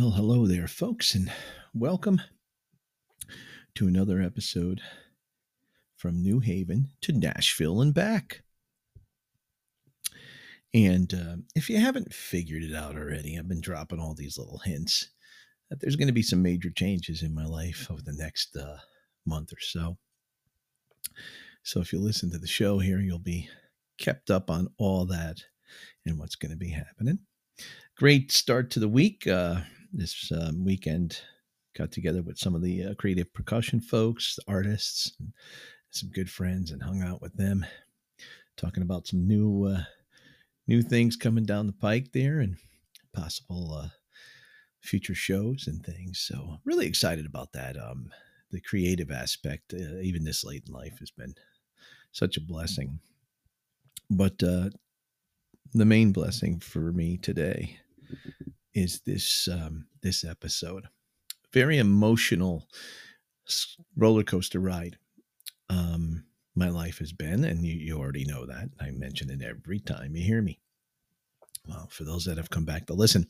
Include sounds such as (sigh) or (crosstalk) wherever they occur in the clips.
Well, hello there, folks, and welcome to another episode from New Haven to Nashville and back. And uh, if you haven't figured it out already, I've been dropping all these little hints that there's going to be some major changes in my life over the next uh, month or so. So if you listen to the show here, you'll be kept up on all that and what's going to be happening. Great start to the week. Uh, this um, weekend, got together with some of the uh, creative percussion folks, artists, some good friends, and hung out with them, talking about some new uh, new things coming down the pike there and possible uh, future shows and things. So really excited about that. Um, the creative aspect, uh, even this late in life, has been such a blessing. But uh, the main blessing for me today is this um, this episode. Very emotional roller coaster ride. Um, my life has been, and you, you already know that. I mention it every time you hear me. Well, for those that have come back to listen,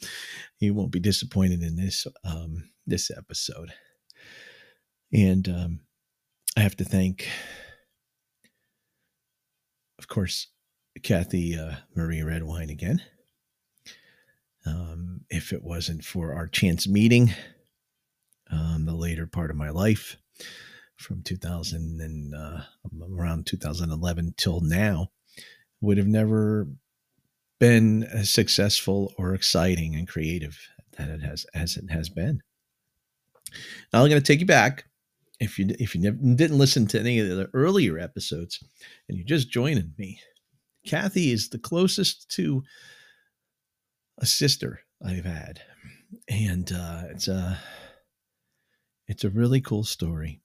you won't be disappointed in this um, this episode. And um, I have to thank, of course, Kathy uh, Marie Redwine again um, if it wasn't for our chance meeting, um, the later part of my life, from 2000 and uh, around 2011 till now, would have never been as successful or exciting and creative that it has as it has been. Now I'm going to take you back. If you if you never, didn't listen to any of the earlier episodes, and you're just joining me, Kathy is the closest to a sister I've had, and uh, it's a it's a really cool story.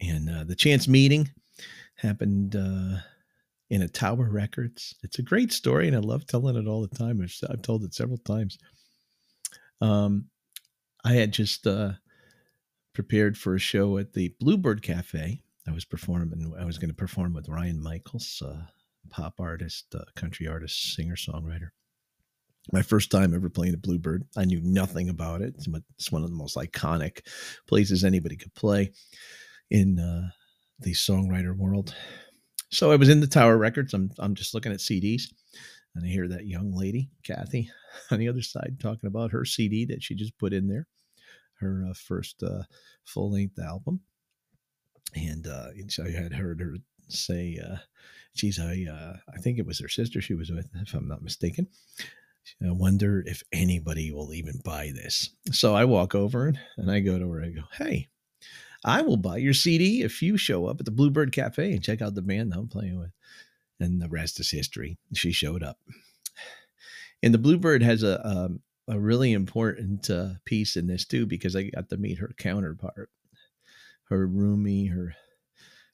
And uh, the chance meeting happened uh, in a Tower Records. It's a great story, and I love telling it all the time. I've, I've told it several times. Um, I had just uh, prepared for a show at the Bluebird Cafe. I was performing. I was going to perform with Ryan Michaels, uh, pop artist, uh, country artist, singer songwriter my first time ever playing a Bluebird. I knew nothing about it. But it's one of the most iconic places anybody could play in uh, the songwriter world. So I was in the Tower Records. I'm I'm just looking at CDs, and I hear that young lady, Kathy, (laughs) on the other side talking about her CD that she just put in there, her uh, first uh, full length album. And uh, I had heard her say, uh, "Geez, I uh, I think it was her sister she was with, if I'm not mistaken." I wonder if anybody will even buy this. So I walk over and I go to her. I go, Hey, I will buy your CD if you show up at the Bluebird Cafe and check out the band I'm playing with. And the rest is history. She showed up. And the Bluebird has a, a, um, a really important uh, piece in this too, because I got to meet her counterpart, her roomie, her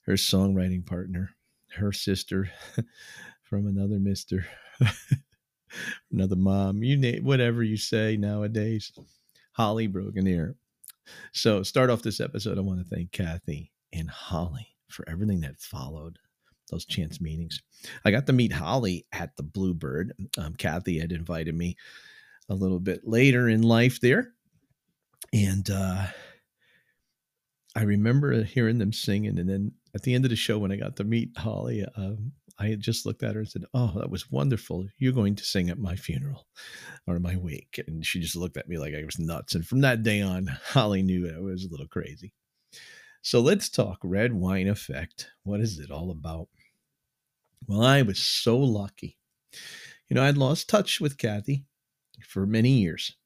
her songwriting partner, her sister (laughs) from another mister. (laughs) another mom, you name whatever you say nowadays. Hollie Broganier. So, start off this episode. I want to thank Kathy and Hollie for everything that followed those chance meetings. I got to meet Hollie at the Bluebird. Um, Kathy had invited me a little bit later in life there. And uh, I remember hearing them singing. And then at the end of the show, when I got to meet Hollie, um, I had just looked at her and said, Oh, that was wonderful. You're going to sing at my funeral or my wake. And she just looked at me like I was nuts. And from that day on, (laughs) Hollie knew I was a little crazy. So let's talk red wine effect. What is it all about? Well, I was so lucky. You know, I'd lost touch with Kathy for many years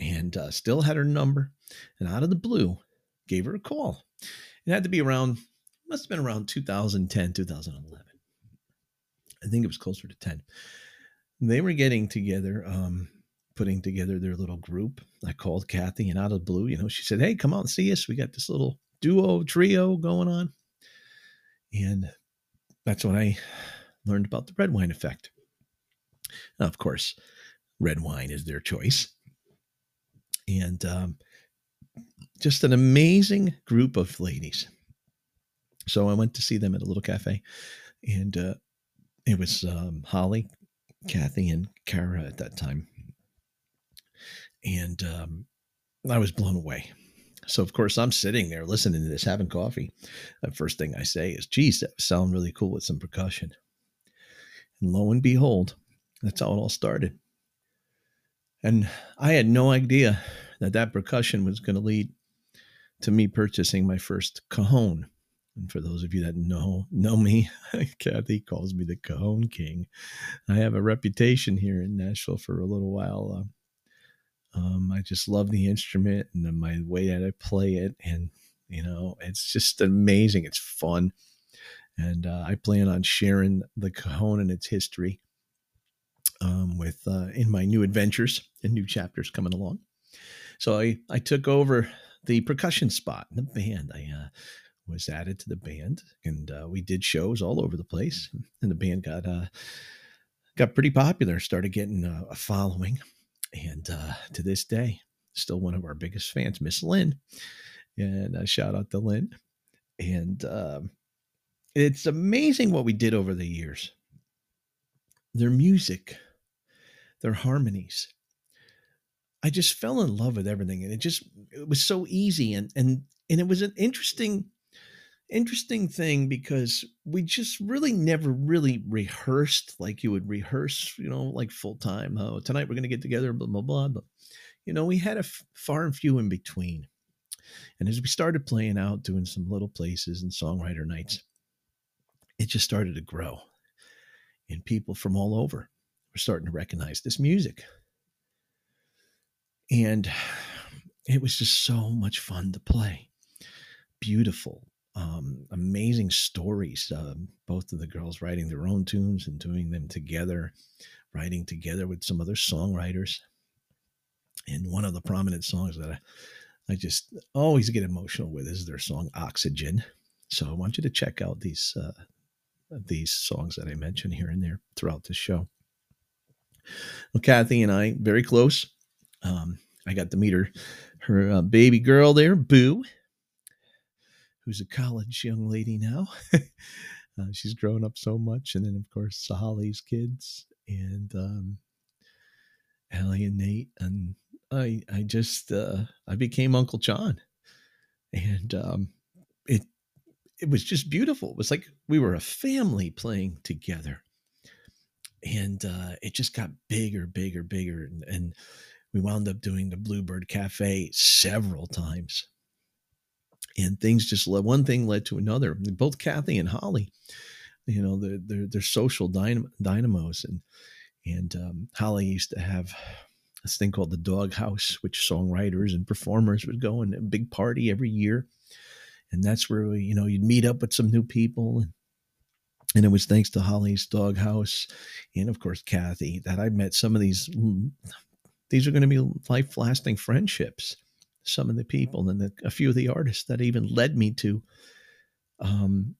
and uh, still had her number. And out of the blue, gave her a call. It had to be around, must have been around 2010, 2011. I think it was closer to 10. They were getting together, um, putting together their little group. I called Kathy and out of blue, you know, she said, Hey, come out and see us. We got this little duo trio going on. And that's when I learned about the red wine effect. Now, of course, red wine is their choice. And um, just an amazing group of ladies. So I went to see them at a little cafe, and uh, it was um, Hollie, Kathy, and Kara at that time. And um, I was blown away. So of course I'm sitting there listening to this, having coffee. The first thing I say is, "Geez, that sound really cool with some percussion." And lo and behold, that's how it all started. And I had no idea that that percussion was going to lead to me purchasing my first cajon. And for those of you that know know me, (laughs) Kathy calls me the Cajon King. I have a reputation here in Nashville for a little while. Uh, um, I just love the instrument and my way that I play it, and you know, it's just amazing. It's fun, and uh, I plan on sharing the Cajon and its history um, with uh, in my new adventures and new chapters coming along. So I I took over the percussion spot in the band. I uh, was added to the band, and uh, we did shows all over the place. And the band got uh, got pretty popular, started getting uh, a following, and uh, to this day, still one of our biggest fans, Miss Lynn. And a shout out to Lynn. And um, it's amazing what we did over the years. Their music, their harmonies, I just fell in love with everything, and it just it was so easy, and and and it was an interesting interesting thing because we just really never really rehearsed like you would rehearse, you know, like full time. Oh, tonight we're going to get together, blah blah blah. But you know, we had a f- far and few in between. And as we started playing out, doing some little places and songwriter nights, it just started to grow. And people from all over were starting to recognize this music. And (sighs) it was just so much fun to play. Beautiful, um, amazing stories. Uh, both of the girls writing their own tunes and doing them together, writing together with some other songwriters. And one of the prominent songs that I, I just always get emotional with is their song Oxygen. So I want you to check out these uh, these songs that I mention here and there throughout the show. Well, Kathy and I very close. Um, I got to meet her, her uh, baby girl there, Boo, who's a college young lady now. (laughs) uh, she's grown up so much, and then of course Hollie's kids and um, Ellie and Nate, and I, I just, uh, I became Uncle John, and um, it, it was just beautiful. It was like we were a family playing together, and uh, it just got bigger, bigger, bigger, and, and we wound up doing the Bluebird Cafe several times. And things just led, one thing led to another. Both Kathy and Hollie, you know, they're, they're, they're social dynam- dynamos. And, and um, Hollie used to have this thing called the Dog House, which songwriters and performers would go and a big party every year. And that's where we, you know, you'd meet up with some new people and and it was thanks to Hollie's Dog House, and of course Kathy that I met some of these these are going to be life lasting friendships. Some of the people and the, a few of the artists that even led me to um,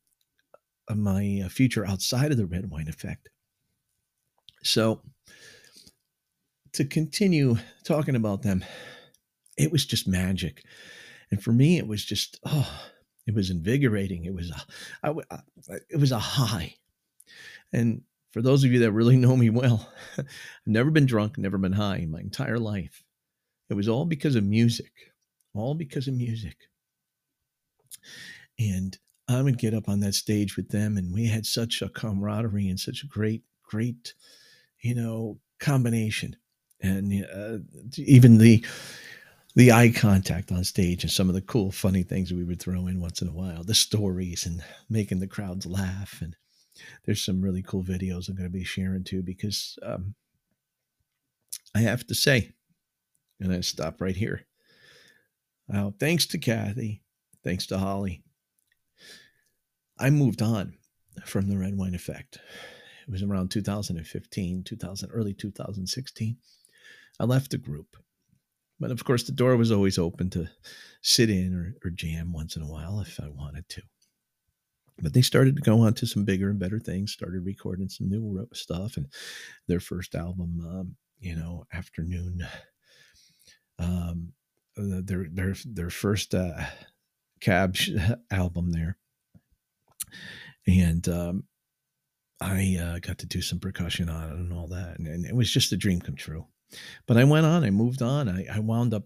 uh, my uh, future outside of the red wine effect. So, to continue talking about them, it was just magic. And for me, it was just, oh, it was invigorating. It was, a, I, uh, it was a high. And for those of you that really (laughs) know me well, (laughs) I've never been drunk, never been high in my entire life. It was all because of music, all because of music. And I would get up on that stage with them, and we had such a camaraderie and such a great, great, you know, combination. And uh, even the the eye contact on stage and some of the cool, funny things we would throw in once in a while, the stories and making the crowds laugh and there's some really cool videos I'm going to be sharing too because um, I have to say, and I stop right here. Now, thanks to Kathy, thanks to Hollie, I moved on from the red wine effect. It was around 2015, 2000, early 2016. I left the group. But of course, the door was always open to sit in or, or jam once in a while if I wanted to but they started to go on to some bigger and better things started recording some new stuff and their first album um, you know afternoon um, uh, their their their first uh, cab (laughs) album there and um, i uh, got to do some percussion on it and all that and, and, it was just a dream come true but i went on i moved on i, I wound up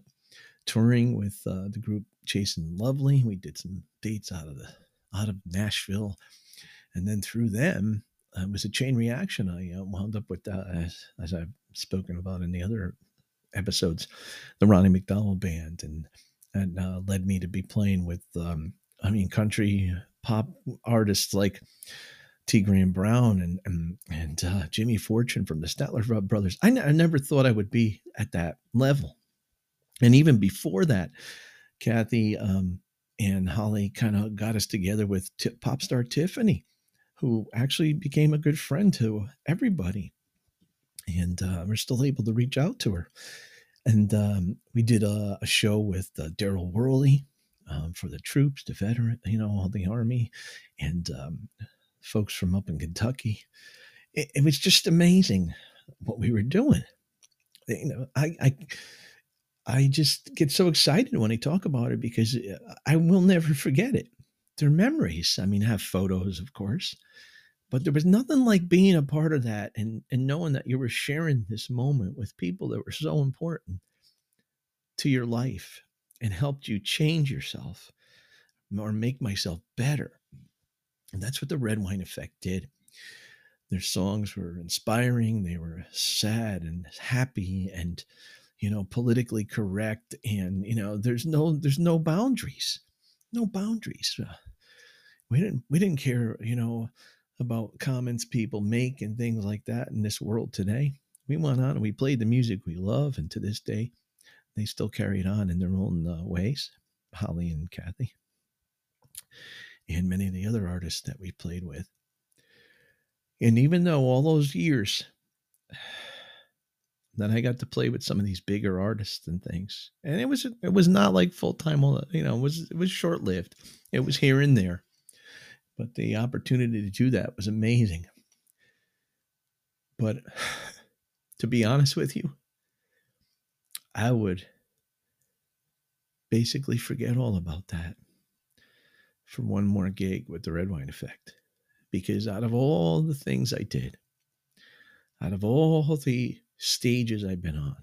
touring with uh, the group Chasing Lovely. We did some dates out of the out of Nashville, and then through them, uh, it was a chain reaction. I uh, wound up with, uh, as, as I've spoken about in the other episodes, the Ronnie McDonald Band, and and uh, led me to be playing with, um, I mean, country pop artists like T. Graham Brown and and, and uh, Jimmy Fortune from the Statler Brothers. I, n- I never thought I would be at that level, and even before that, Kathy um, and Hollie kind of got us together with t- pop star Tiffany, who actually became a good friend to everybody, and uh, we're still able to reach out to her. And um, we did a, a, show with uh, Darryl Worley um, for the troops, the veteran, you know, all the army, and um, folks from up in Kentucky. It, it, was just amazing what we were doing. You know, I, I, I just get so excited when I talk about it because uh, I will never forget it. They're memories. I mean, I have photos, of course, but there was nothing like being a part of that and, and knowing that you were sharing this moment with people that were so important to your life and helped you change yourself or make myself better. And that's what the red wine effect did. Their songs were inspiring, they were sad and happy and you know politically correct and you know there's no there's no boundaries. No boundaries. Uh, we didn't we didn't care, you know, about comments people make and things like that in this world today. We went on and we played the music we love and to this day they still carry it on in their own uh, ways, Hollie and Kathy, and many of the other artists that we played with. And even though all those years, (sighs) then I got to play with some of these bigger artists and things, and it was it was not like full time. You know, it was it was short lived. It was here and there, but the opportunity to do that was amazing. But (sighs) to be honest with you, I would basically forget all about that for one more gig with the red wine effect. Because out of all the things I did, out of all the stages I've been on,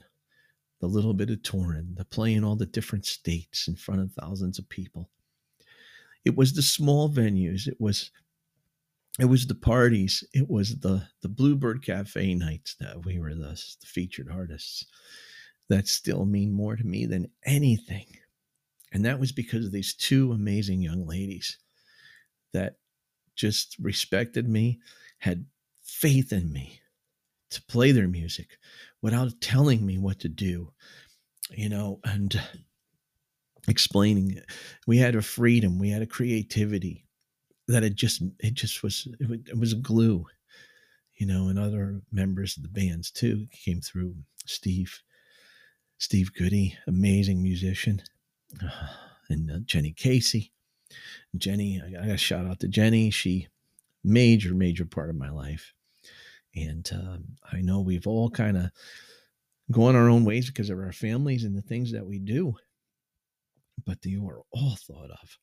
the little bit of touring, the playing all the different states in front of thousands of people, it was the small venues. It was it was the parties. It was the the Bluebird Cafe nights that we were the, the featured artists that still mean more to me than anything. And that was because of these two amazing young ladies that just respected me, had faith in me to play their music without telling me what to do, you know, and explaining it. We had a freedom, we had a creativity that it just, it just was, it was a glue, you know, and other members of the bands too came through. Steve, Steve Goody, amazing musician, (sighs) and uh, Jenny Casey. Jenny, I got a shout out to Jenny. She major, major part of my life. And uh, I know we've all kind of gone our own ways because of our families and the things that we do. But you are all thought of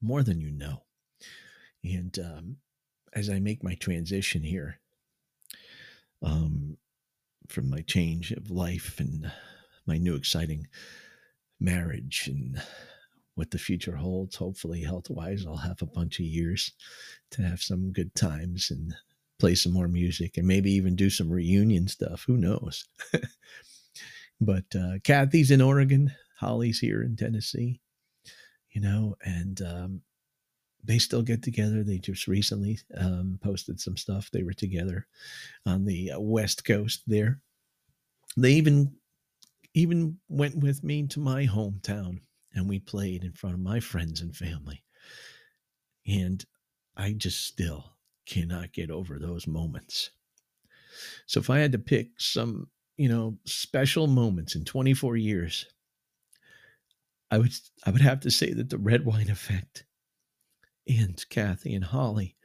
more than you know. And um, as I make my transition here um, from my change of life and my new exciting marriage and what the future holds. Hopefully, health wise, I'll have a bunch of years to have some good times and play some more music and maybe even do some reunion stuff. Who knows? (laughs) but uh, Kathy's in Oregon, Hollie's here in Tennessee, you know, and um, they still get together. They just recently um, posted some stuff. They were together on the uh, West Coast there. They even even went with me to my hometown and we played in front of my friends and family. And I just still cannot get over those moments. So if I had to pick some, you know, special moments in 24 years, I would I would have to say that the red wine effect and Kathy and Hollie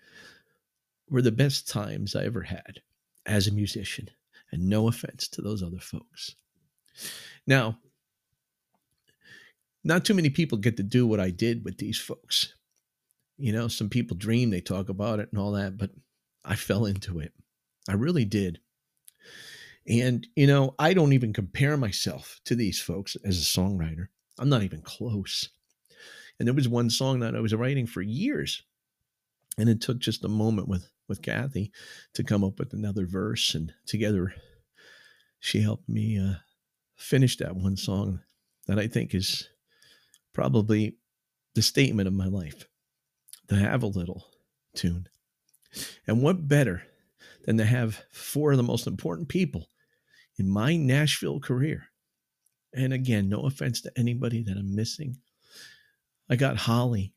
were the best times I ever had as a musician. And no offense to those other folks. Now, not too many people get to do what I did with these folks. You know, some people dream, they talk about it and all that, but I fell into it. I really did. And, you know, I don't even compare myself to these folks as a songwriter. I'm not even close. And there was one song that I was writing for years. And it took just a moment with with Kathy to come up with another verse. And together she helped me uh, finish that one song that I think is probably the statement of my life to have a little tune. And what better than to have four of the most important people in my Nashville career? And again, no offense to anybody that I'm missing. I got Hollie,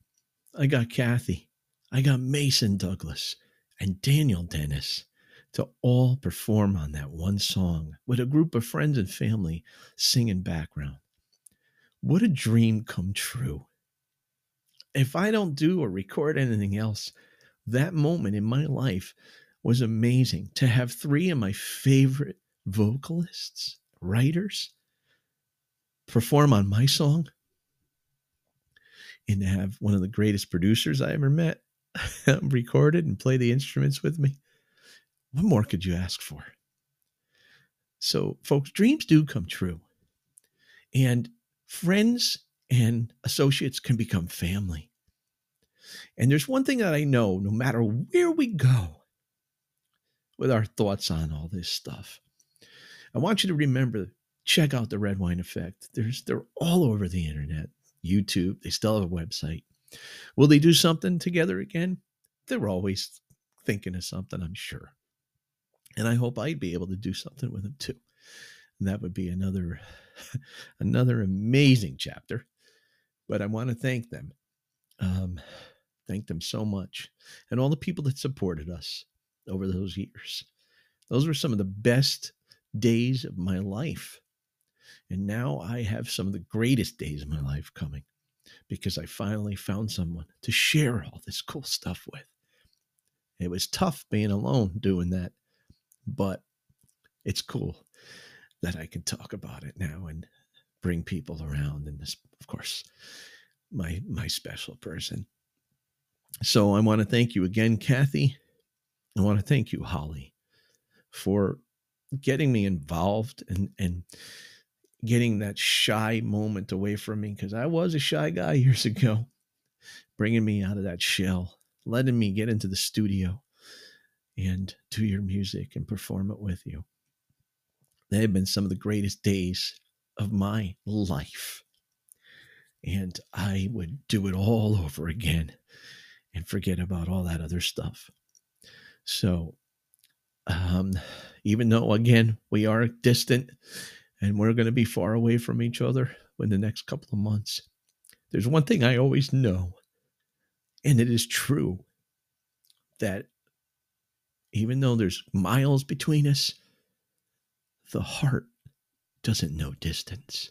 I got Kathy, I got Mason Douglas, and Daniel Dennis to all perform on that one song with a group of friends and family singing background. What a dream come true. If I don't do or record anything else, that moment in my life was amazing to have three of my favorite vocalists, writers perform on my song and have one of the greatest producers I ever met (laughs) recorded and play the instruments with me. What more could you ask for? So, folks, dreams do come true. And friends and associates can become family. And there's one thing that I know no matter where we go with our thoughts on all this stuff, I want you to remember check out the red wine effect. There's they're all over the internet, YouTube, they still have a website. Will they do something together again? They're always thinking of something, I'm sure. And I hope I'd be able to do something with them too. And that would be another (laughs) another amazing chapter. But I want to thank them. Um, thank them so much. And all the people that supported us over those years. Those were some of the best days of my life. And now I have some of the greatest days of my life coming because I finally found someone to share all this cool stuff with. It was tough being alone doing that, but it's cool that I can talk about it now and bring people around and this of course my my special person. So I want to thank you again Kathy. I want to thank you Hollie for getting me involved and and getting that shy moment away from me because I was a shy guy (laughs) years ago, bringing me out of that shell, letting me get into the studio and do your music and perform it with you. They have been some of the greatest days of my life. And I would do it all over again and forget about all that other stuff. So, um, even though, again, we are distant and we're going to be far away from each other in the next couple of months. There's one thing I always know, and it is true that even though there's miles between us, the heart doesn't know distance.